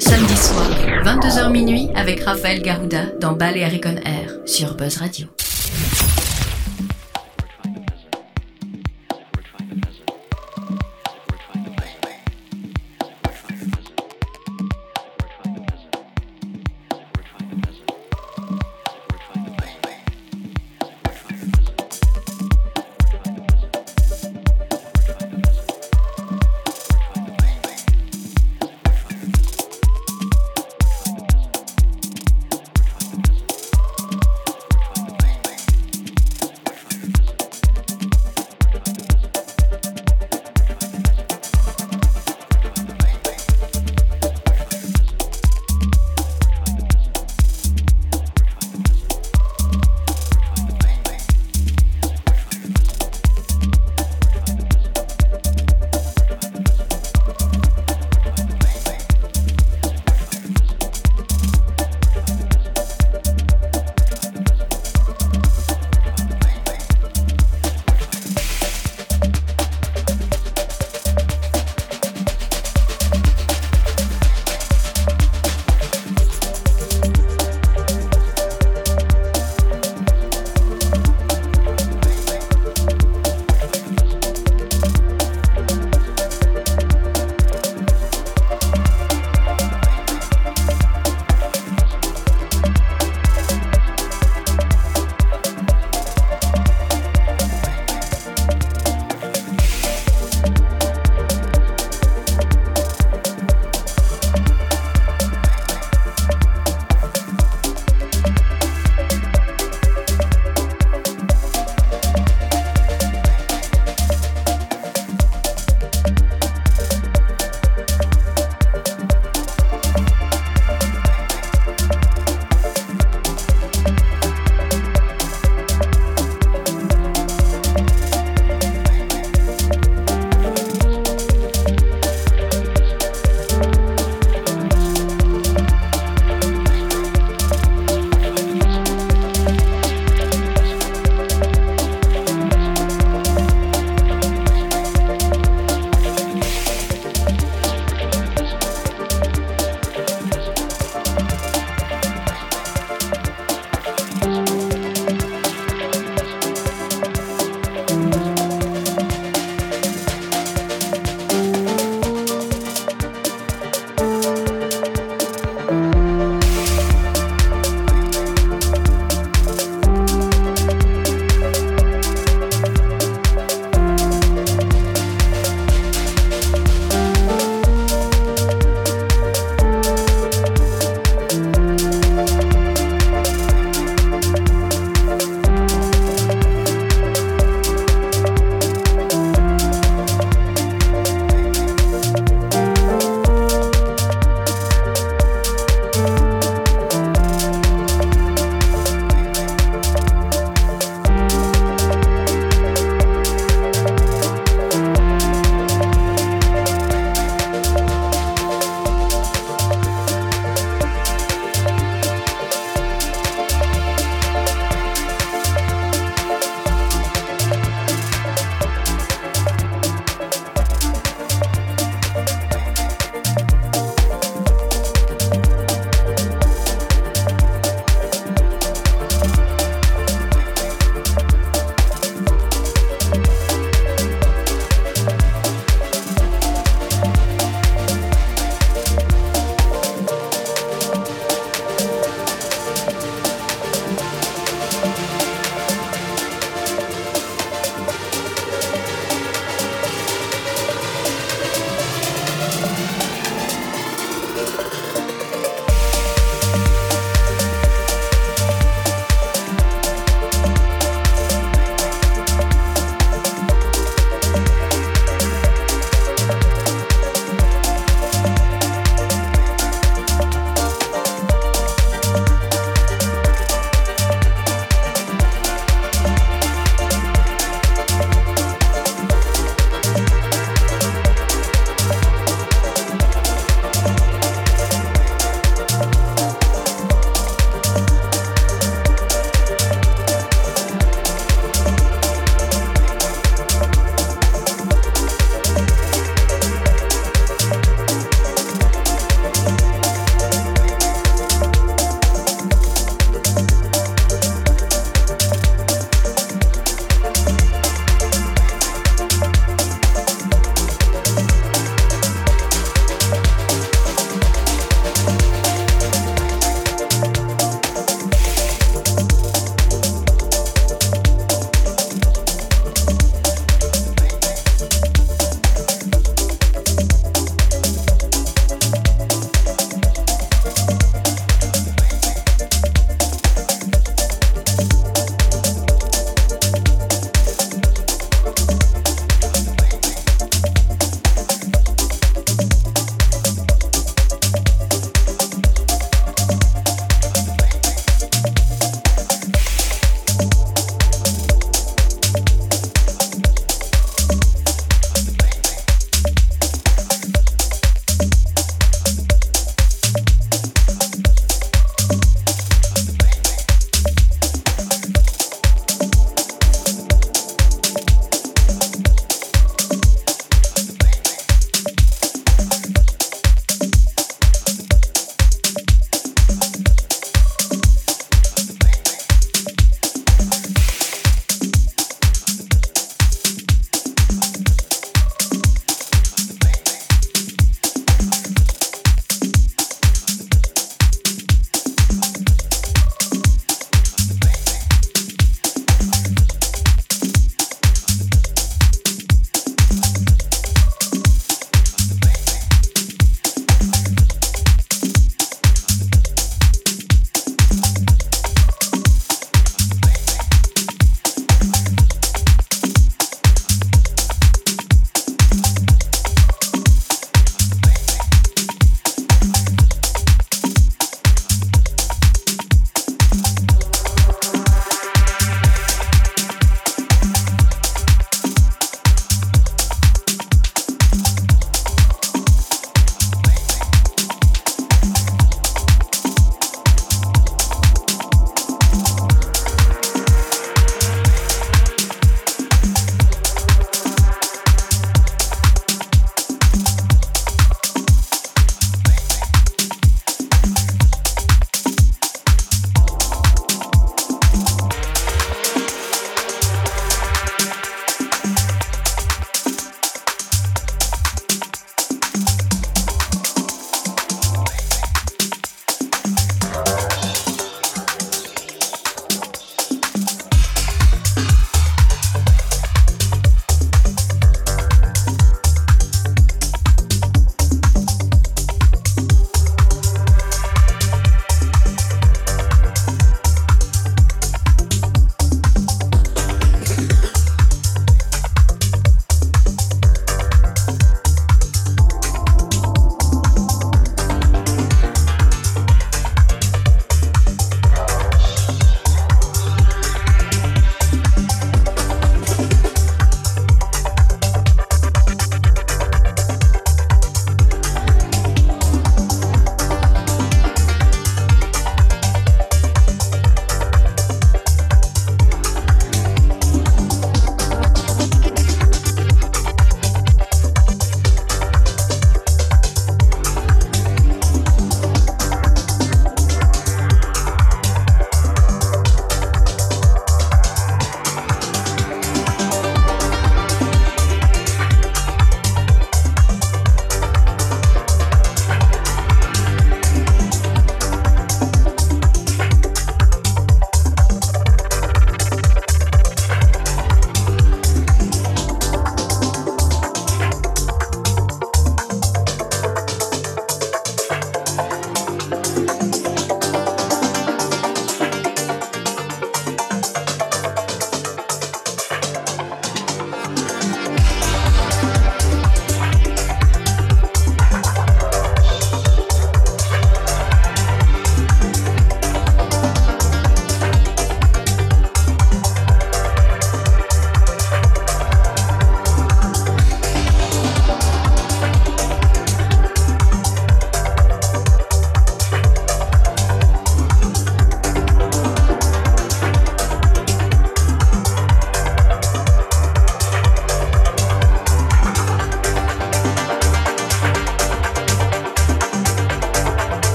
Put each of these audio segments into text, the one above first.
Samedi soir, 22h minuit avec Raphaël Garouda dans Balearic on Air sur Buzz Radio.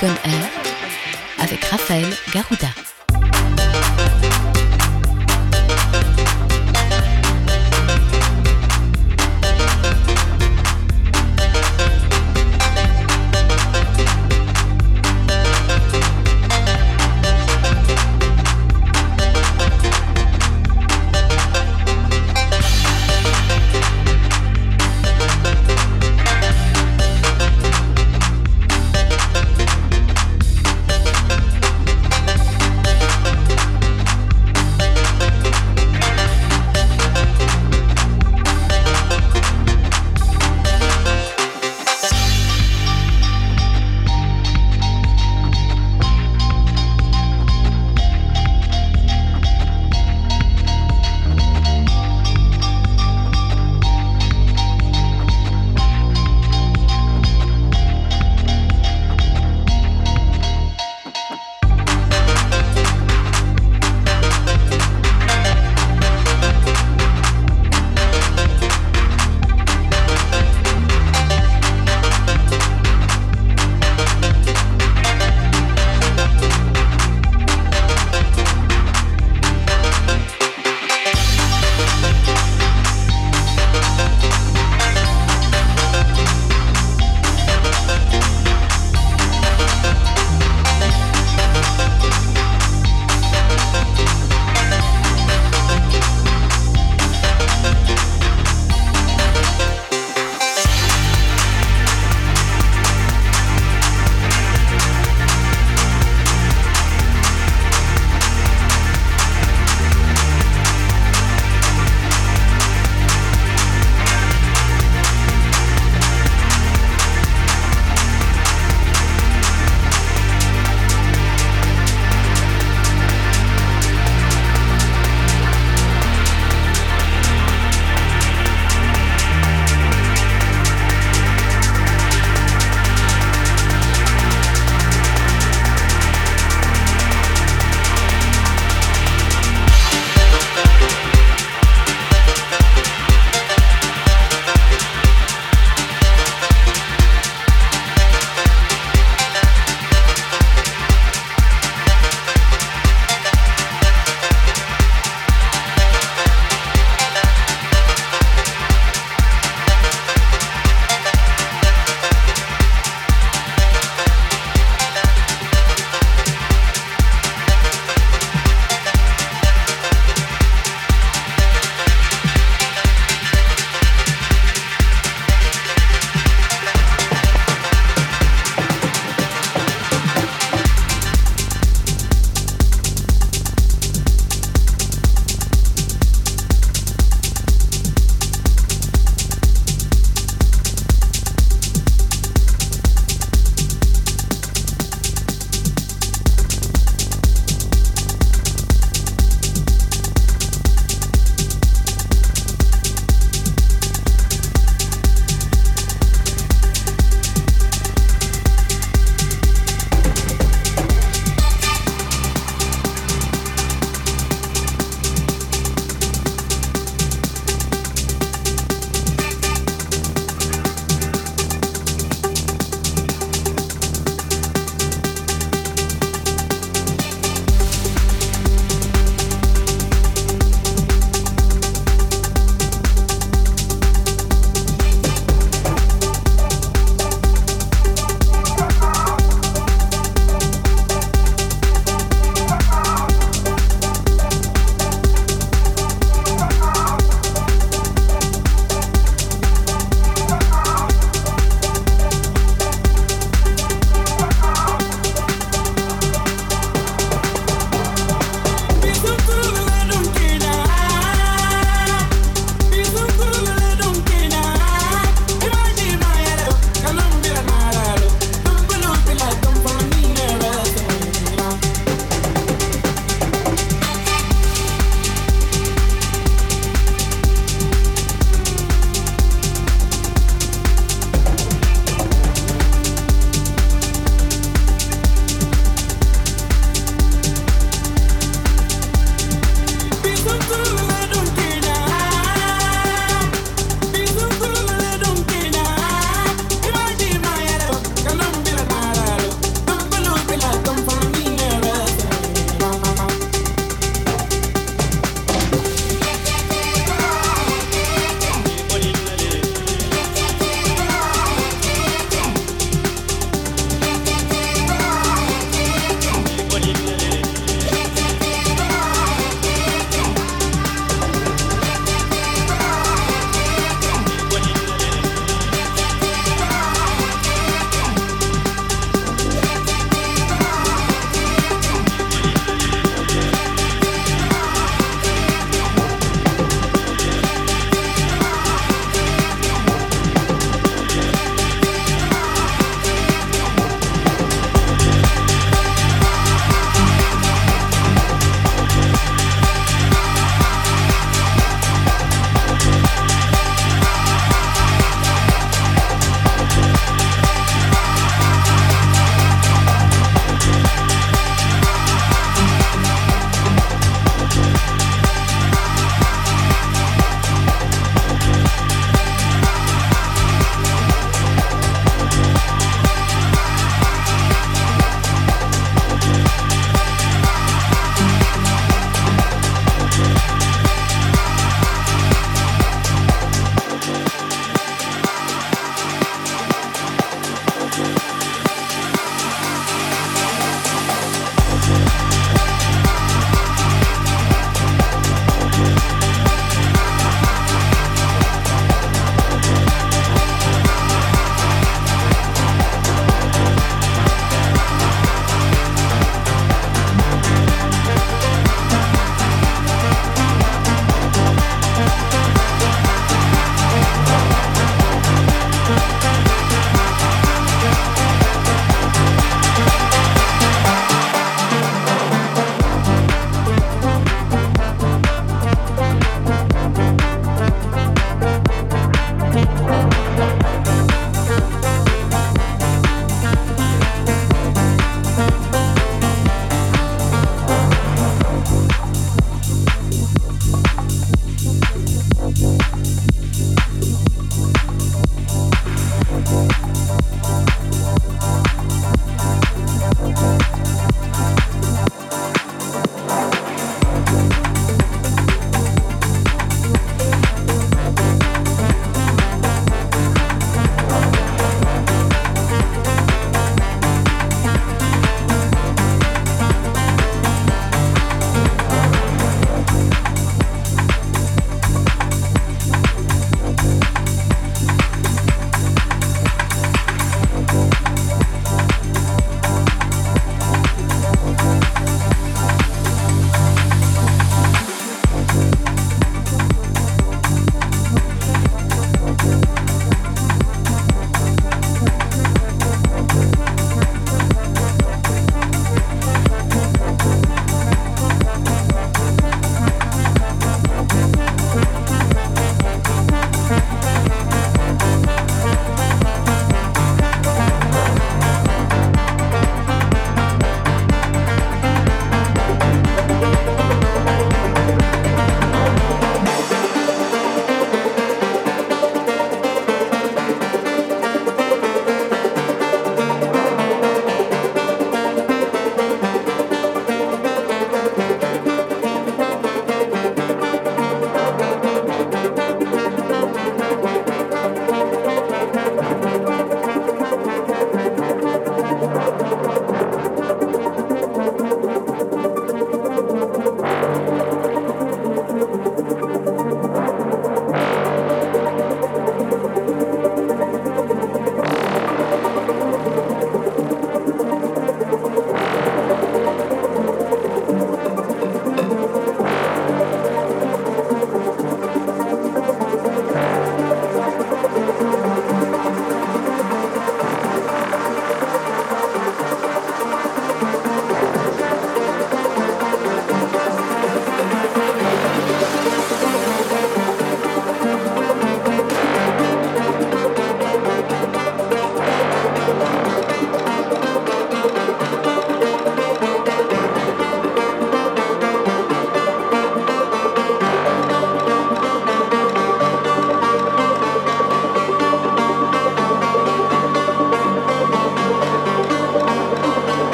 Recon Air avec Raphaël Garouda.